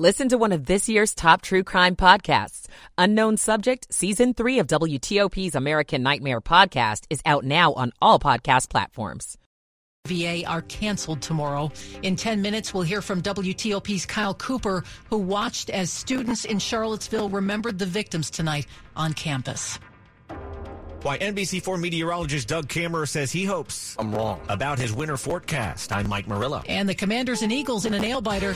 Listen to one of this year's top true crime podcasts. Unknown Subject, Season 3 of WTOP's American Nightmare podcast is out now on all podcast platforms. VA are canceled tomorrow. In 10 minutes, we'll hear from WTOP's Kyle Cooper, who watched as students in Charlottesville remembered the victims tonight on campus. Why NBC4 meteorologist Doug Kammerer says he hopes I'm wrong about his winter forecast. I'm Mike Murillo. And the Commanders and Eagles in a nail biter.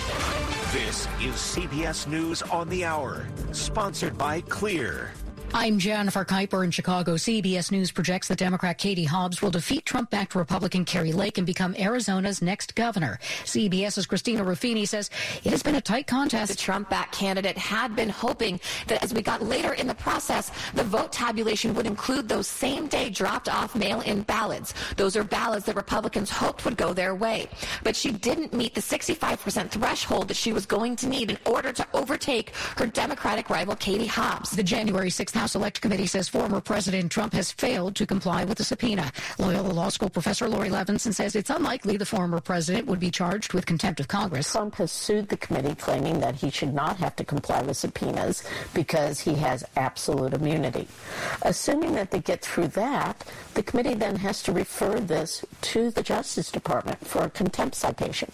This is CBS News on the Hour, sponsored by Clear. I'm Jennifer Keiper in Chicago. CBS News projects that Democrat Katie Hobbs will defeat Trump-backed Republican Kari Lake and become Arizona's next governor. CBS's Christina Ruffini says it has been a tight contest. The Trump-backed candidate had been hoping that as we got later in the process, the vote tabulation would include those same-day dropped-off mail-in ballots. Those are ballots that Republicans hoped would go their way. But she didn't meet the 65% threshold that she was going to need in order to overtake her Democratic rival Katie Hobbs. The January 6th House Select Committee says former President Trump has failed to comply with the subpoena. Loyola Law School professor Laurie Levenson says it's unlikely the former president would be charged with contempt of Congress. Trump has sued the committee claiming that he should not have to comply with subpoenas because he has absolute immunity. Assuming that they get through that, the committee then has to refer this to the Justice Department for a contempt citation.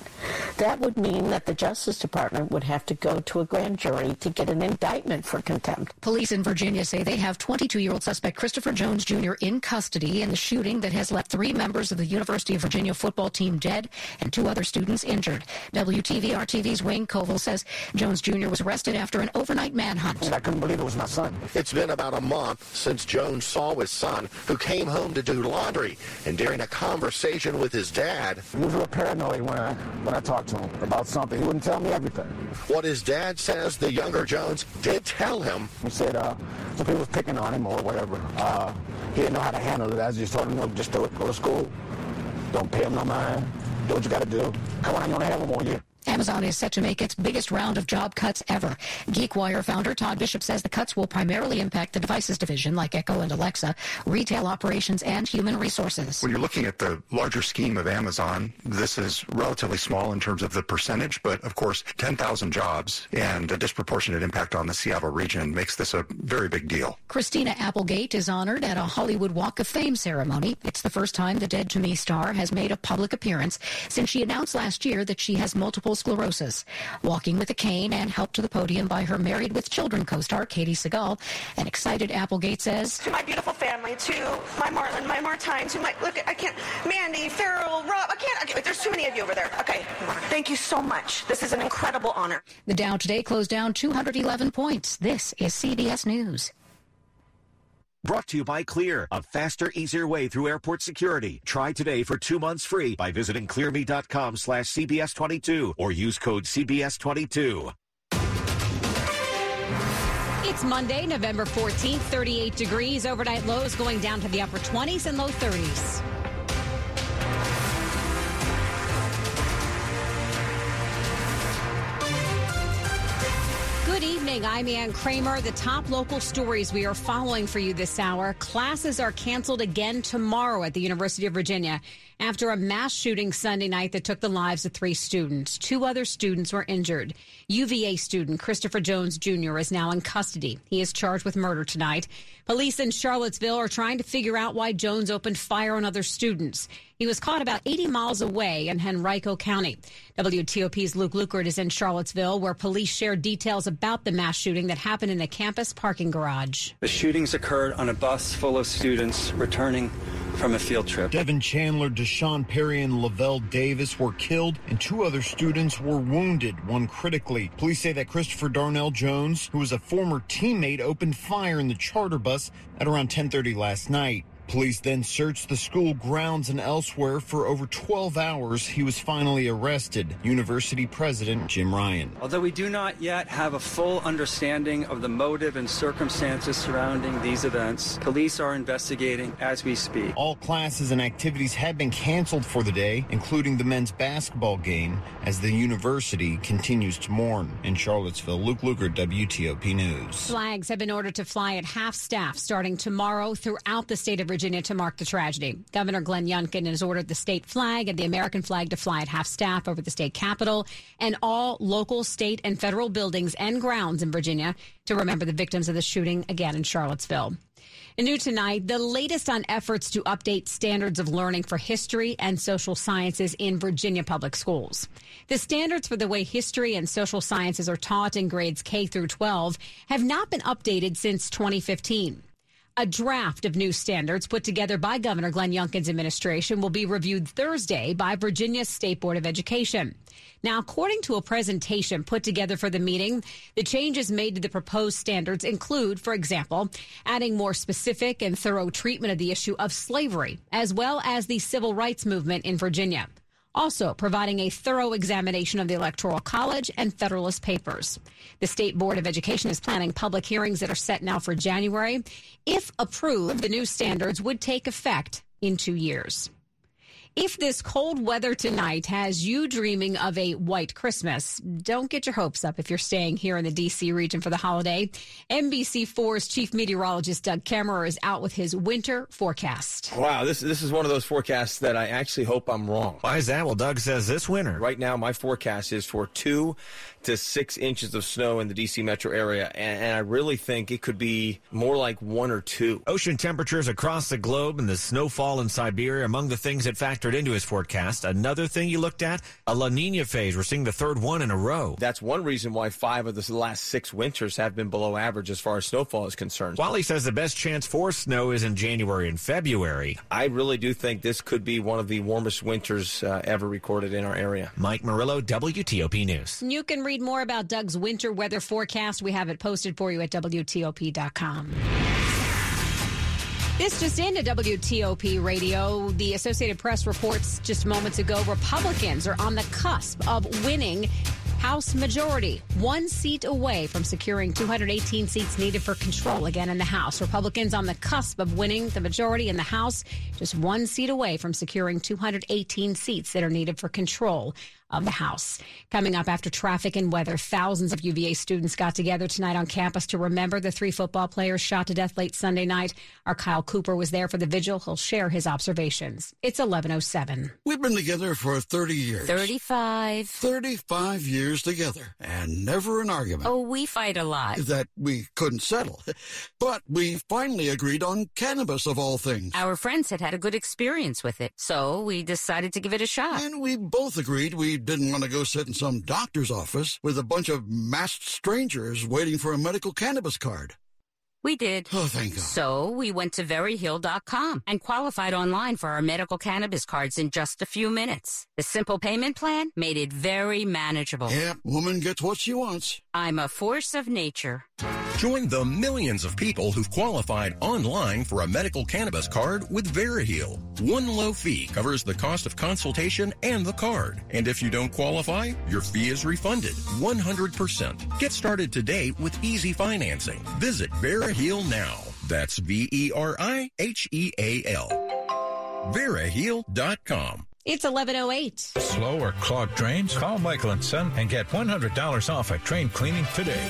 That would mean that the Justice Department would have to go to a grand jury to get an indictment for contempt. Police in Virginia say they have 22-year-old suspect Christopher Jones Jr. in custody in the shooting that has left three members of the University of Virginia football team dead and two other students injured. WTVR-TV's Wayne Covil says Jones Jr. was arrested after an overnight manhunt. I couldn't believe it was my son. It's been about a month since Jones saw his son, who came home to do laundry. And during a conversation with his dad, he was a little paranoid when I, when I talked to him about something. He wouldn't tell me everything. What his dad says the younger Jones did tell him. He said, uh, people was picking on him or whatever. Uh, he didn't know how to handle it. I just told him, no, just do it. Go to school. Don't pay him no mind. Do what you got to do. Come on, you to have one more year. Amazon is set to make its biggest round of job cuts ever. GeekWire founder Todd Bishop says the cuts will primarily impact the devices division like Echo and Alexa, retail operations, and human resources. When you're looking at the larger scheme of Amazon, this is relatively small in terms of the percentage, but of course, 10,000 jobs and a disproportionate impact on the Seattle region makes this a very big deal. Christina Applegate is honored at a Hollywood Walk of Fame ceremony. It's the first time the Dead to Me star has made a public appearance since she announced last year that she has multiple sclerosis. Walking with a cane and helped to the podium by her Married with Children co-star Katey Sagal. An excited Applegate says, To my beautiful family, to my Marlon, my Martine, to my, look, I can't, Mandy, Farrell, Rob, I can't, okay, there's too many of you over there. Okay, thank you so much. This is an incredible honor. The Dow today closed down 211 points. This is CBS News. Brought to you by Clear, a faster, easier way through airport security. Try today for two months free by visiting clearme.com slash CBS22 or use code CBS22. It's Monday, November 14th, 38 degrees. Overnight lows going down to the upper 20s and low 30s. I'm Ann Kramer. The top local stories we are following for you this hour. Classes are canceled again tomorrow at the University of Virginia after a mass shooting Sunday night that took the lives of three students. Two other students were injured. UVA student Christopher Jones Jr. is now in custody. He is charged with murder tonight. Police in Charlottesville are trying to figure out why Jones opened fire on other students. He was caught about 80 miles away in Henrico County. WTOP's Luke Lukert is in Charlottesville, where police shared details about the mass shooting that happened in a campus parking garage. The shootings occurred on a bus full of students returning from a field trip. Devin Chandler, D'Sean Perry, and Lavel Davis were killed, and two other students were wounded, one critically. Police say that Christopher Darnell Jones, who was a former teammate, opened fire in the charter bus at around 10:30 last night. Police then searched the school grounds and elsewhere for over 12 hours. He was finally arrested. University President Jim Ryan. Although we do not yet have a full understanding of the motive and circumstances surrounding these events, police are investigating as we speak. All classes and activities have been canceled for the day, including the men's basketball game, as the university continues to mourn. In Charlottesville, Luke Lukert, WTOP News. Flags have been ordered to fly at half staff starting tomorrow throughout the state of Virginia. Virginia to mark the tragedy. Governor Glenn Youngkin has ordered the state flag and the American flag to fly at half staff over the state capitol and all local, state, and federal buildings and grounds in Virginia to remember the victims of the shooting again in Charlottesville. And new tonight, the latest on efforts to update standards of learning for history and social sciences in Virginia public schools. The standards for the way history and social sciences are taught in grades K through 12 have not been updated since 2015. A draft of new standards put together by Governor Glenn Youngkin's administration will be reviewed Thursday by Virginia State Board of Education. Now, according to a presentation put together for the meeting, the changes made to the proposed standards include, for example, adding more specific and thorough treatment of the issue of slavery, as well as the civil rights movement in Virginia also providing a thorough examination of the Electoral College and Federalist Papers. The State Board of Education is planning public hearings that are set now for January. If approved, the new standards would take effect in two years. If this cold weather tonight has you dreaming of a white Christmas, don't get your hopes up if you're staying here in the D.C. region for the holiday. NBC4's chief meteorologist Doug Kammerer is out with his winter forecast. Wow, this this is one of those forecasts that I actually hope I'm wrong. Why is that? Well, Doug says this winter. Right now, my forecast is for two to six inches of snow in the D.C. metro area, and, and I really think it could be more like one or two. Ocean temperatures across the globe and the snowfall in Siberia among the things that factored into his forecast. Another thing you looked at, a La Nina phase. We're seeing the third one in a row. That's one reason why five of the last six winters have been below average as far as snowfall is concerned. Wally says the best chance for snow is in January and February. I really do think this could be one of the warmest winters uh, ever recorded in our area. Mike Murillo, WTOP News. You can read more about Doug's winter weather forecast. We have it posted for you at WTOP.com. This just into WTOP radio. The Associated Press reports just moments ago Republicans are on the cusp of winning House majority, one seat away from securing 218 seats needed for control again in the House. Republicans on the cusp of winning the majority in the House, just one seat away from securing 218 seats that are needed for control of the House. Coming up after traffic and weather, thousands of UVA students got together tonight on campus to remember the three football players shot to death late Sunday night. Our Kyle Cooper was there for the vigil. He'll share his observations. It's 1107. We've been together for 30 years. 35. 35 years together and never an argument. Oh, we fight a lot. That we couldn't settle. But we finally agreed on cannabis of all things. Our friends had had a good experience with it, so we decided to give it a shot. And we both agreed we didn't want to go sit in some doctor's office with a bunch of masked strangers waiting for a medical cannabis card. We did. Oh, thank God. So we went to veriheal.com and qualified online for our medical cannabis cards in just a few minutes. The simple payment plan made it very manageable. Yep, woman gets what she wants. I'm a force of nature. Join the millions of people who've qualified online for a medical cannabis card with Veriheal. One low fee covers the cost of consultation and the card. And if you don't qualify, your fee is refunded 100%. Get started today with easy financing. Visit Veriheal now. That's V-E-R-I-H-E-A-L. Veriheal.com. It's 1108. Slow or clogged drains? Call Michael and Son and get $100 off at train cleaning today.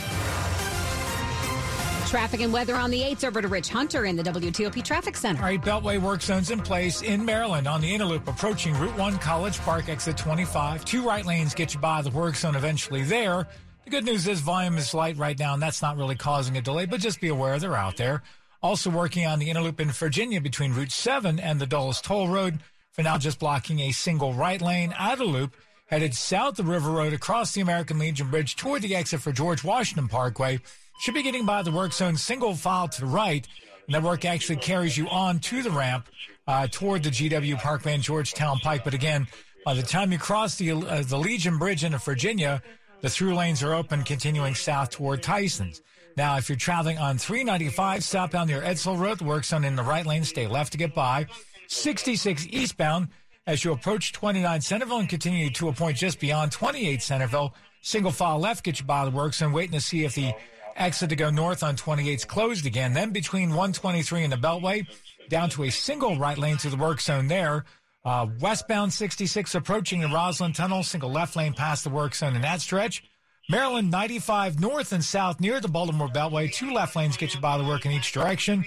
Traffic and weather on the 8th over to Rich Hunter in the WTOP Traffic Center. All right, Beltway work zones in place in Maryland on the inner loop approaching Route 1 College Park exit 25. Two right lanes get you by the work zone eventually there. The good news is volume is light right now, and that's not really causing a delay, but just be aware they're out there. Also working on the inner loop in Virginia between Route 7 and the Dulles Toll Road. For now, just blocking a single right lane out of loop headed south the River Road across the American Legion Bridge toward the exit for George Washington Parkway. Should be getting by the work zone single file to the right. And that work actually carries you on to the ramp uh, toward the GW Parkway and Georgetown Pike. But again, by the time you cross the, uh, the Legion Bridge into Virginia, the through lanes are open, continuing south toward Tyson's. Now, if you're traveling on 395 southbound near Edsall Road, the work zone in the right lane, stay left to get by. 66 eastbound as you approach 29 Centreville and continue to a point just beyond 28 Centreville. Single file left, get you by the works and waiting to see if the exit to go north on 28 is closed again. Then between 123 and the Beltway, down to a single right lane to the work zone there. Uh, westbound 66 approaching the Rosslyn Tunnel, single left lane past the work zone in that stretch. Maryland 95 north and south near the Baltimore Beltway. Two left lanes get you by the work in each direction.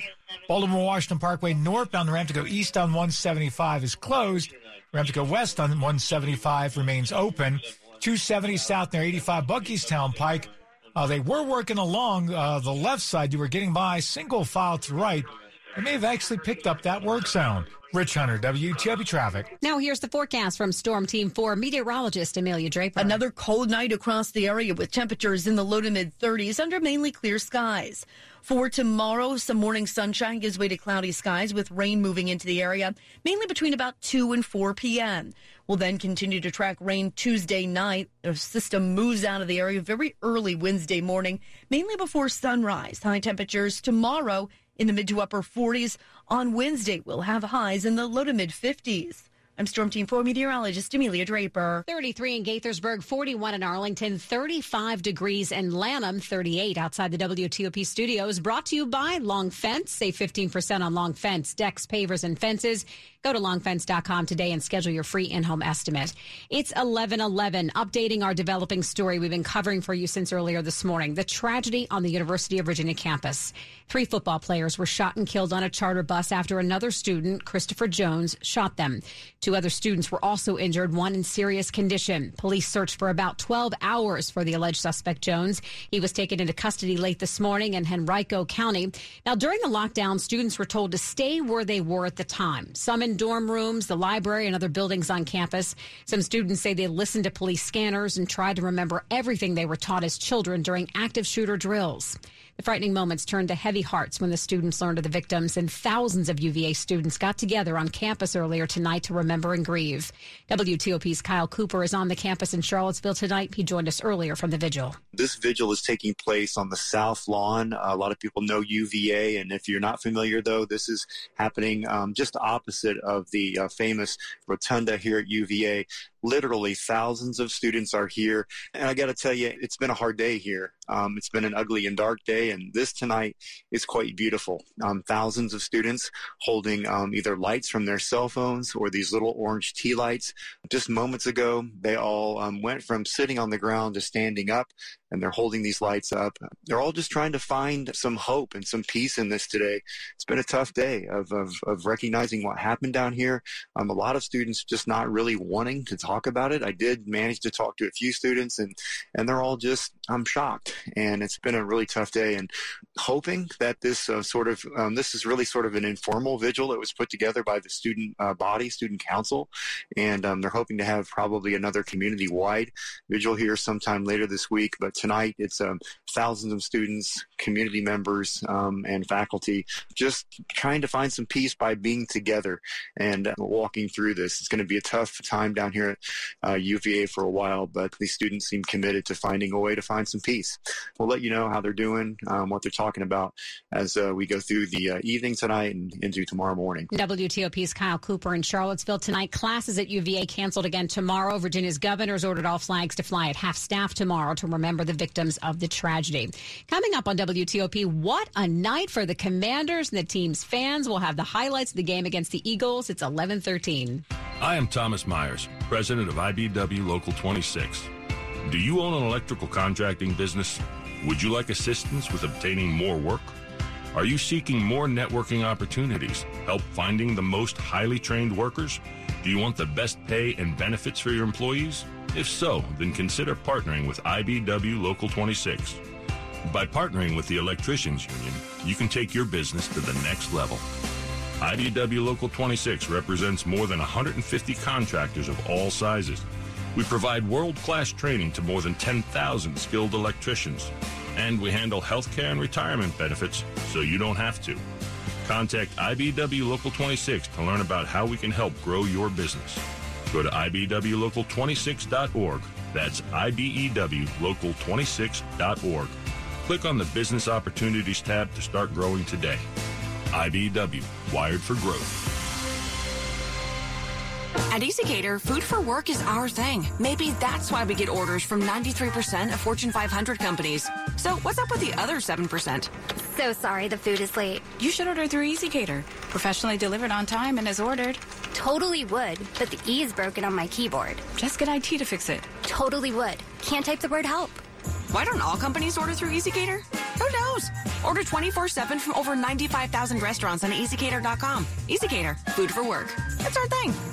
Baltimore Washington Parkway northbound. The ramp to go east on 175 is closed. Ramp to go west on 175 remains open. 270 south near 85 Buckeystown Pike. Uh, they were working along uh, the left side. You were getting by single file to right. They may have actually picked up that work zone. Rich Hunter, WTOP Traffic. Now here's the forecast from Storm Team 4 meteorologist Amelia Draper. Another cold night across the area with temperatures in the low to mid 30s under mainly clear skies. For tomorrow, some morning sunshine gives way to cloudy skies with rain moving into the area, mainly between about 2 and 4 p.m. We'll then continue to track rain Tuesday night. The system moves out of the area very early Wednesday morning, mainly before sunrise. High temperatures tomorrow in the mid to upper 40s. On Wednesday, we'll have highs in the low to mid 50s. I'm Storm Team 4 meteorologist Amelia Draper. 33 in Gaithersburg, 41 in Arlington, 35 degrees in Lanham, 38 outside the WTOP studios. Brought to you by Long Fence. Save 15% on Long Fence, decks, pavers, and fences. Go to longfence.com today and schedule your free in-home estimate. It's 1111, updating our developing story we've been covering for you since earlier this morning. The tragedy on the University of Virginia campus. Three football players were shot and killed on a charter bus after another student, Christopher Jones, shot them. Two other students were also injured, one in serious condition. Police searched for about 12 hours for the alleged suspect Jones. He was taken into custody late this morning in Henrico County. Now, during the lockdown, students were told to stay where they were at the time. Some in dorm rooms, the library, and other buildings on campus. Some students say they listened to police scanners and tried to remember everything they were taught as children during active shooter drills. The frightening moments turned to heavy hearts when the students learned of the victims, and thousands of UVA students got together on campus earlier tonight to remember and grieve. WTOP's Kyle Cooper is on the campus in Charlottesville tonight. He joined us earlier from the vigil. This vigil is taking place on the South Lawn. a lot of people know UVA, and if you're not familiar, though, this is happening um, just opposite of the uh, famous rotunda here at UVA. Literally, thousands of students are here, and I got to tell you, it's been a hard day here. Um, it's been an ugly and dark day, and this tonight is quite beautiful. Um, thousands of students holding um, either lights from their cell phones or these little orange tea lights. Just moments ago, they all um, went from sitting on the ground to standing up and they're holding these lights up. They're all just trying to find some hope and some peace in this today. It's been a tough day of, of, of recognizing what happened down here. Um, a lot of students just not really wanting to talk about it. I did manage to talk to a few students and, and they're all just, I'm shocked. And it's been a really tough day and hoping that this uh, sort of, um, this is really sort of an informal vigil that was put together by the student uh, body, student council. And um, they're hoping to have probably another community wide vigil here sometime later this week. But tonight. It's um, thousands of students, community members, um, and faculty just trying to find some peace by being together and uh, walking through this. It's going to be a tough time down here at uh, UVA for a while, but these students seem committed to finding a way to find some peace. We'll let you know how they're doing, um, what they're talking about as uh, we go through the uh, evening tonight and into tomorrow morning. WTOP's Kyle Cooper in Charlottesville tonight. Classes at UVA canceled again tomorrow. Virginia's governors ordered all flags to fly at half staff tomorrow to remember the the victims of the tragedy. Coming up on WTOP, what a night for the Commanders and the team's fans. We'll have the highlights of the game against the Eagles. It's 11:13. I am Thomas Myers, president of IBEW Local 26. Do you own an electrical contracting business? Would you like assistance with obtaining more work? Are you seeking more networking opportunities? Help finding the most highly trained workers? Do you want the best pay and benefits for your employees? If so, then consider partnering with IBEW Local 26. By partnering with the Electricians Union, you can take your business to the next level. IBEW Local 26 represents more than 150 contractors of all sizes. We provide world-class training to more than 10,000 skilled electricians. And we handle health care and retirement benefits so you don't have to. Contact IBEW Local 26 to learn about how we can help grow your business. Go to IBEWLocal26.org. That's IBEWLocal26.org. Click on the Business Opportunities tab to start growing today. IBEW, wired for growth. At ezCater, food for work is our thing. Maybe that's why we get orders from 93% of Fortune 500 companies. So what's up with the other 7%? So sorry the food is late. You should order through ezCater. Professionally delivered on time and as ordered. Totally would, but the E is broken on my keyboard. Just get IT to fix it. Totally would. Can't type the word help. Why don't all companies order through ezCater? Who knows? Order 24 7 from over 95,000 restaurants on ezCater.com. ezCater, food for work. That's our thing.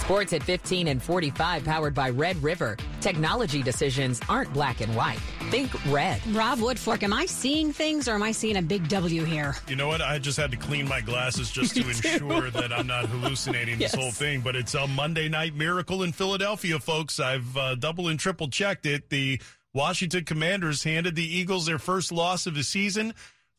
Sports at 15 and 45 powered by Red River. Technology decisions aren't black and white. Think red. Rob Woodfork, am I seeing things or am I seeing a big W here? You know what? I just had to clean my glasses just to ensure that I'm not hallucinating Yes. this whole thing. But it's a Monday night miracle in Philadelphia, folks. I've uh, double and triple checked it. The Washington Commanders handed the Eagles their first loss of the season.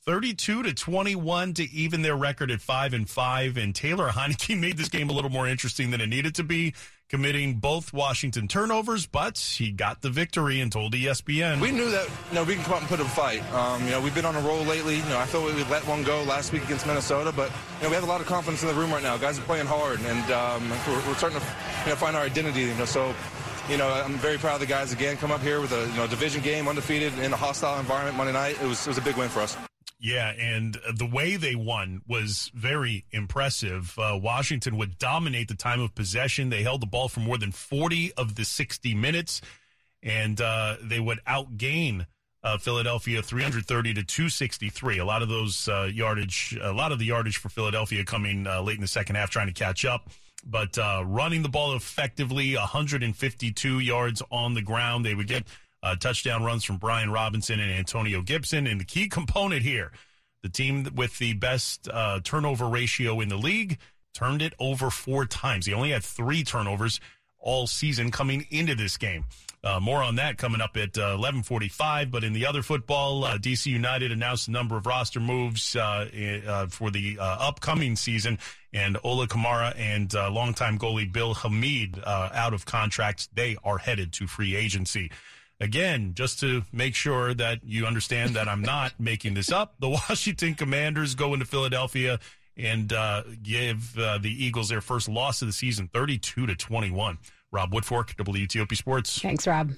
32 to 21 to even their record at 5 and 5 and Taylor Heinicke made this game a little more interesting than it needed to be committing both Washington turnovers but he got the victory and told ESPN We knew that you know we can come out and put a fight. Um, you know we've been on a roll lately. You know I thought we would let one go last week against Minnesota, but you know we have a lot of confidence in the room right now. Guys are playing hard, and um, we're, we're starting to you know find our identity. You know so. You know, I'm very proud of the guys again. Come up here with a you know division game, undefeated in a hostile environment Monday night. It was it was a big win for us. Yeah, and the way they won was very impressive. Uh, Washington would dominate the time of possession. They held the ball for more than 40 of the 60 minutes, and uh, they would outgain uh, Philadelphia 330 to 263. A lot of those uh, yardage, a lot of the yardage for Philadelphia coming uh, late in the second half, trying to catch up. But uh, running the ball effectively, 152 yards on the ground. They would get uh, touchdown runs from Brian Robinson and Antonio Gibson. And the key component here, the team with the best uh, turnover ratio in the league turned it over four times. He only had three turnovers all season coming into this game. Uh, more on that coming up at uh, 11:45. But in the other football, uh, DC United announced a number of roster moves uh, uh, for the uh, upcoming season, and Ola Kamara and uh, longtime goalie Bill Hamid uh, out of contracts. They are headed to free agency. Again, just to make sure that you understand that I'm not making this up, the Washington Commanders go into Philadelphia and uh, give uh, the Eagles their first loss of the season, 32 to 21. Rob Woodfork, WTOP Sports. Thanks, Rob.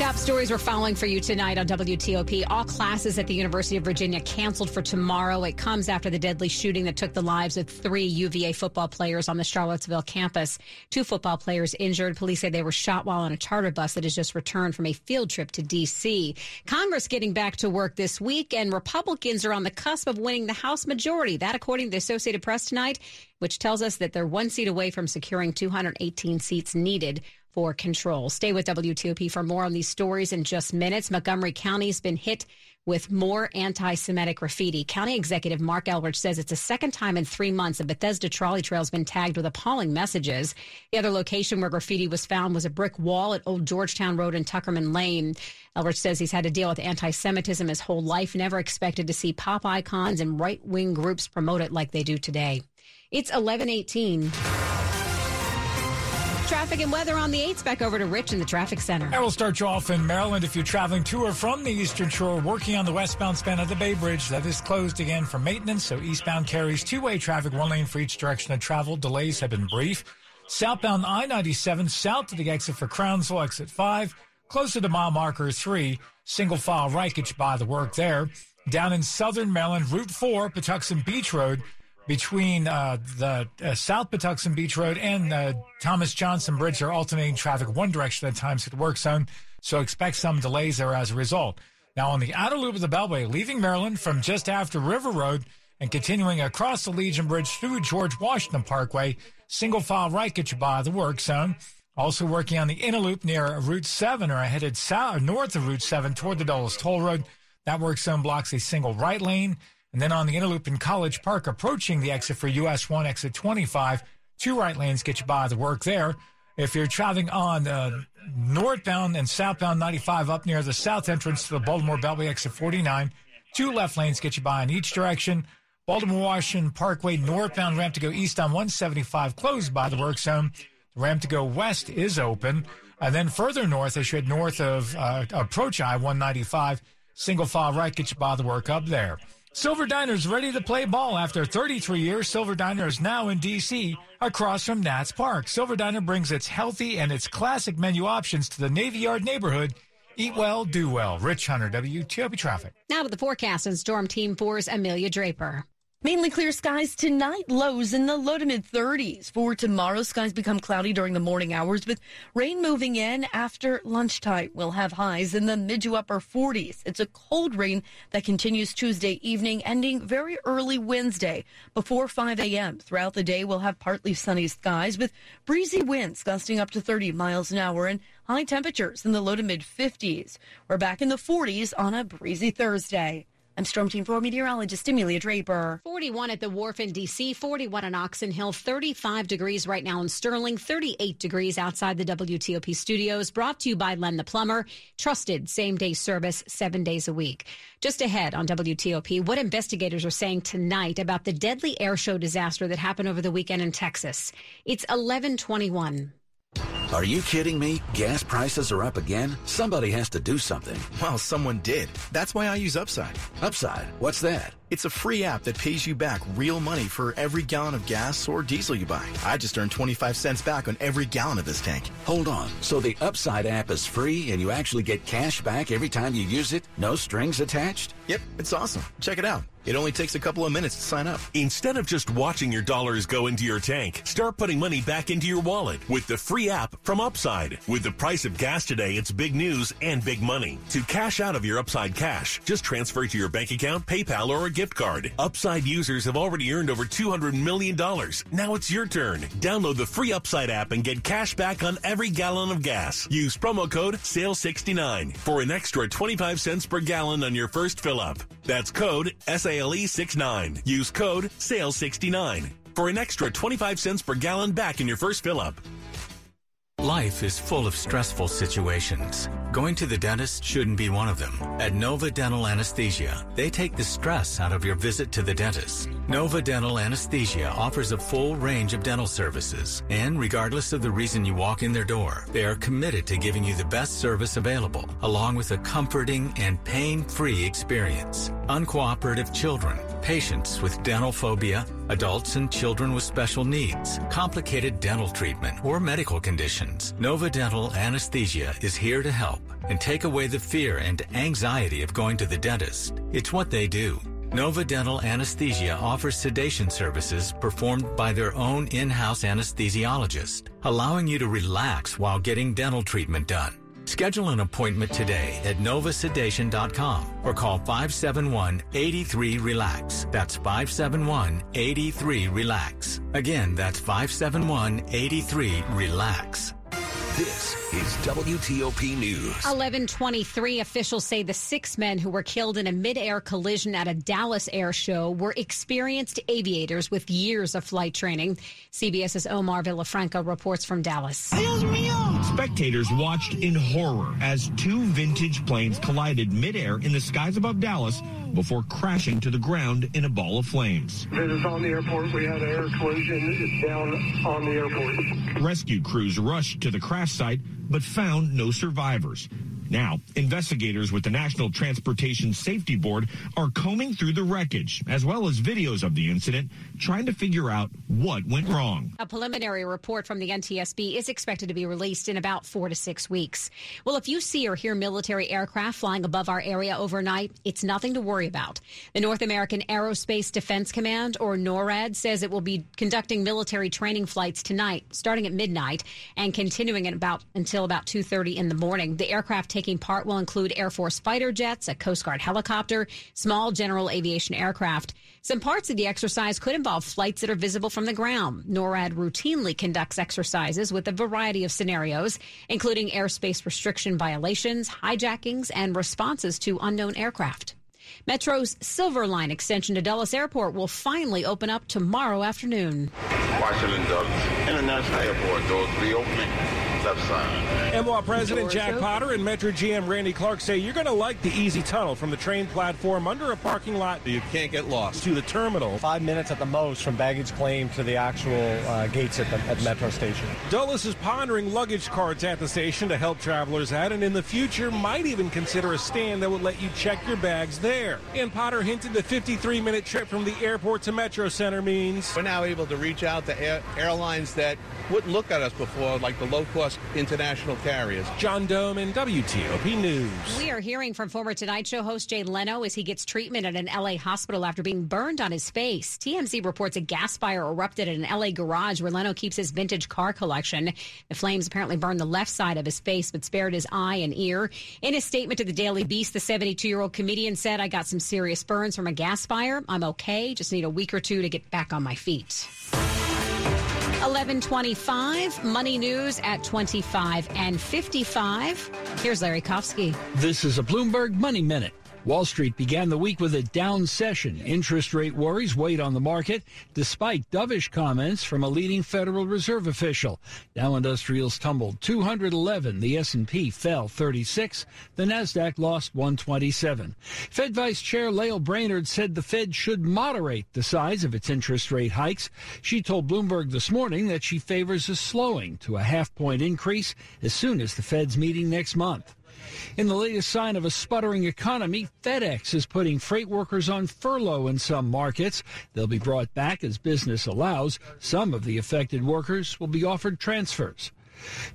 Top stories we're following for you tonight on WTOP. All classes at the University of Virginia canceled for tomorrow. It comes after the deadly shooting that took the lives of three UVA football players on the Charlottesville campus. Two football players injured. Police say they were shot while on a charter bus that has just returned from a field trip to D.C. Congress getting back to work this week, and Republicans are on the cusp of winning the House majority. That, according to the Associated Press tonight, which tells us that they're one seat away from securing 218 seats needed for control. Stay with WTOP for more on these stories in just minutes. Montgomery County's been hit with more anti Semitic graffiti. County Executive Marc Elrich says it's the second time in three months a Bethesda trolley trail has been tagged with appalling messages. The other location where graffiti was found was a brick wall at Old Georgetown Road and Tuckerman Lane. Elrich says he's had to deal with anti Semitism his whole life, never expected to see pop icons and right wing groups promote it like they do today. It's 1118. Traffic and weather on the 8s. Back over to Rich in the traffic center. I will start you off in Maryland if you're traveling to or from the Eastern Shore, working on the westbound span of the Bay Bridge. That is closed again for maintenance, so eastbound carries two way traffic, one lane for each direction of travel. Delays have been brief. Southbound I 97, south to the exit for Crownsville, exit 5, closer to mile marker 3, single file get by the work there. Down in southern Maryland, Route 4, Patuxent Beach Road, between uh, the uh, South Patuxent Beach Road and uh, Thomas Johnson Bridge are alternating traffic one direction at times the work zone, so expect some delays there as a result. Now, on the outer loop of the Beltway, leaving Maryland from just after River Road and continuing across the Legion Bridge through George Washington Parkway, single file right get you by the work zone. Also working on the inner loop near Route 7 or headed south north of Route 7 toward the Dulles Toll Road. That work zone blocks a single right lane. And then on the inner loop in College Park, approaching the exit for US 1, exit 25, two right lanes get you by the work there. If you're traveling on uh, northbound and southbound 95 up near the south entrance to the Baltimore Beltway exit 49, two left lanes get you by in each direction. Baltimore Washington Parkway northbound ramp to go east on 175 closed by the work zone. The ramp to go west is open. And then further north, as you head north of uh, approach I 195, single file right, get you by the work up there. Silver Diner's ready to play ball. After 33 years, Silver Diner is now in D.C. across from Nats Park. Silver Diner brings its healthy and its classic menu options to the Navy Yard neighborhood. Eat well, do well. Rich Hunter, WTOP Traffic. Now to the forecast and Storm Team 4's Amelia Draper. Mainly clear skies tonight, lows in the low to mid 30s. For tomorrow, skies become cloudy during the morning hours with rain moving in after lunchtime. We'll have highs in the mid to upper 40s. It's a cold rain that continues Tuesday evening, ending very early Wednesday before 5 a.m. Throughout the day, we'll have partly sunny skies with breezy winds gusting up to 30 miles an hour and high temperatures in the low to mid 50s. We're back in the 40s on a breezy Thursday. I'm Storm Team 4 meteorologist Amelia Draper. 41 at the wharf in D.C., 41 in Oxon Hill, 35 degrees right now in Sterling, 38 degrees outside the WTOP studios. Brought to you by Len the Plumber. Trusted same day service seven days a week. Just ahead on WTOP, what investigators are saying tonight about the deadly air show disaster that happened over the weekend in Texas. It's 1121. Are you kidding me? Gas prices are up again? Somebody has to do something. Well, someone did. That's why I use Upside. Upside? What's that? It's a free app that pays you back real money for every gallon of gas or diesel you buy. I just earned 25 cents back on every gallon of this tank. Hold on. So the Upside app is free and you actually get cash back every time you use it? No strings attached? Yep, it's awesome. Check it out. It only takes a couple of minutes to sign up. Instead of just watching your dollars go into your tank, start putting money back into your wallet with the free app from Upside. With the price of gas today, it's big news and big money. To cash out of your Upside cash, just transfer to your bank account, PayPal, or a gift card. Upside users have already earned over $200 million. Now it's your turn. Download the free Upside app and get cash back on every gallon of gas. Use promo code SALE69 for an extra 25 cents per gallon on your first fill up. That's code SALE69. Use code SALE69 for an extra 25 cents per gallon back in your first fill up. Life is full of stressful situations. Going to the dentist shouldn't be one of them. At Nova Dental Anesthesia, they take the stress out of your visit to the dentist. Nova Dental Anesthesia offers a full range of dental services, and regardless of the reason you walk in their door, they are committed to giving you the best service available, along with a comforting and pain-free experience. Uncooperative children, patients with dental phobia, adults and children with special needs, complicated dental treatment, or medical conditions. Nova Dental Anesthesia is here to help and take away the fear and anxiety of going to the dentist. It's what they do. Nova Dental Anesthesia offers sedation services performed by their own in-house anesthesiologist, allowing you to relax while getting dental treatment done. Schedule an appointment today at novasedation.com or call 571-83-RELAX. That's 571-83-RELAX. Again, that's 571-83-RELAX. This is WTOP News. 1123 officials say the six men who were killed in a mid-air collision at a Dallas air show were experienced aviators with years of flight training. CBS's Omar Villafranca reports from Dallas. Spectators watched in horror as two vintage planes collided midair in the skies above Dallas before crashing to the ground in a ball of flames. It is on the airport. We had an air collision. It's down on the airport. Rescue crews rushed to the crash site but found no survivors. Now, investigators with the National Transportation Safety Board are combing through the wreckage, as well as videos of the incident, trying to figure out what went wrong. A preliminary report from the NTSB is expected to be released in about four to six weeks. Well, if you see or hear military aircraft flying above our area overnight, it's nothing to worry about. The North American Aerospace Defense Command, or NORAD, says it will be conducting military training flights tonight, starting at midnight and continuing at about until about 2:30 in the morning. The aircraft taking part will include Air Force fighter jets, a Coast Guard helicopter, small general aviation aircraft. Some parts of the exercise could involve flights that are visible from the ground. NORAD routinely conducts exercises with a variety of scenarios, including airspace restriction violations, hijackings, and responses to unknown aircraft. Metro's Silver Line extension to Dulles Airport will finally open up tomorrow afternoon. Washington Dulles International Airport doors reopening left side. MWA President Jack Potter and Metro GM Randy Clark say you're going to like the easy tunnel from the train platform under a parking lot. You can't get lost. To the terminal. Five minutes at the most from baggage claim to the actual uh, gates at the at Metro Station. Dulles is pondering luggage carts at the station to help travelers out, and in the future might even consider a stand that would let you check your bags there. And Potter hinted the 53 minute trip from the airport to Metro Center means we're now able to reach out to air- airlines that wouldn't look at us before, like the low cost international carriers. John Domen WTOP News. We are hearing from former Tonight Show host Jay Leno as he gets treatment at an LA hospital after being burned on his face. TMZ reports a gas fire erupted at an LA garage where Leno keeps his vintage car collection. The flames apparently burned the left side of his face but spared his eye and ear. In a statement to the Daily Beast, the 72 year old comedian said, I got some serious burns from a gas fire. I'm okay. Just need a week or two to get back on my feet. 1125, money news at 25 and 55. Here's Larry Kofsky. This is a Bloomberg Money Minute. Wall Street began the week with a down session. Interest rate worries weighed on the market, despite dovish comments from a leading Federal Reserve official. Dow Industrials tumbled 211. The S&P fell 36. The Nasdaq lost 127. Fed Vice Chair Lael Brainard said the Fed should moderate the size of its interest rate hikes. She told Bloomberg this morning that she favors a slowing to a half point increase as soon as the Fed's meeting next month. In the latest sign of a sputtering economy, FedEx is putting freight workers on furlough in some markets. They'll be brought back as business allows. Some of the affected workers will be offered transfers.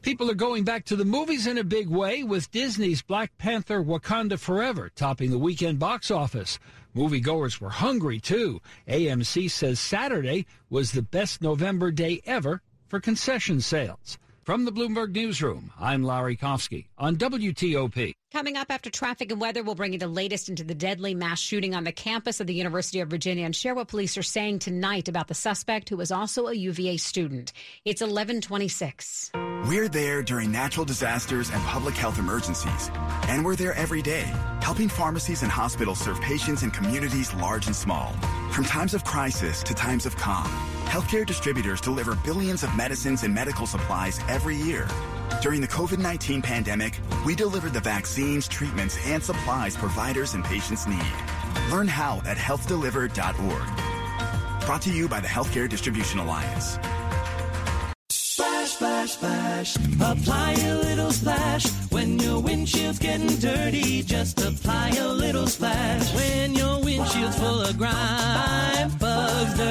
People are going back to the movies in a big way with Disney's Black Panther Wakanda Forever topping the weekend box office. Moviegoers were hungry too. AMC says Saturday was the best November day ever for concession sales. From the Bloomberg Newsroom, I'm Larry Kofsky on WTOP. Coming up after traffic and weather, we'll bring you the latest into the deadly mass shooting on the campus of the University of Virginia and share what police are saying tonight about the suspect who was also a UVA student. It's 1126. We're there during natural disasters and public health emergencies. And we're there every day, helping pharmacies and hospitals serve patients in communities large and small. From times of crisis to times of calm, healthcare distributors deliver billions of medicines and medical supplies every year. During the COVID 19 pandemic, we delivered the vaccines, treatments, and supplies providers and patients need. Learn how at healthdelivered.org. Brought to you by the Healthcare Distribution Alliance. Splash, splash, splash. Apply a little splash. When your windshield's getting dirty, just apply a little splash. When your windshield's full of grime,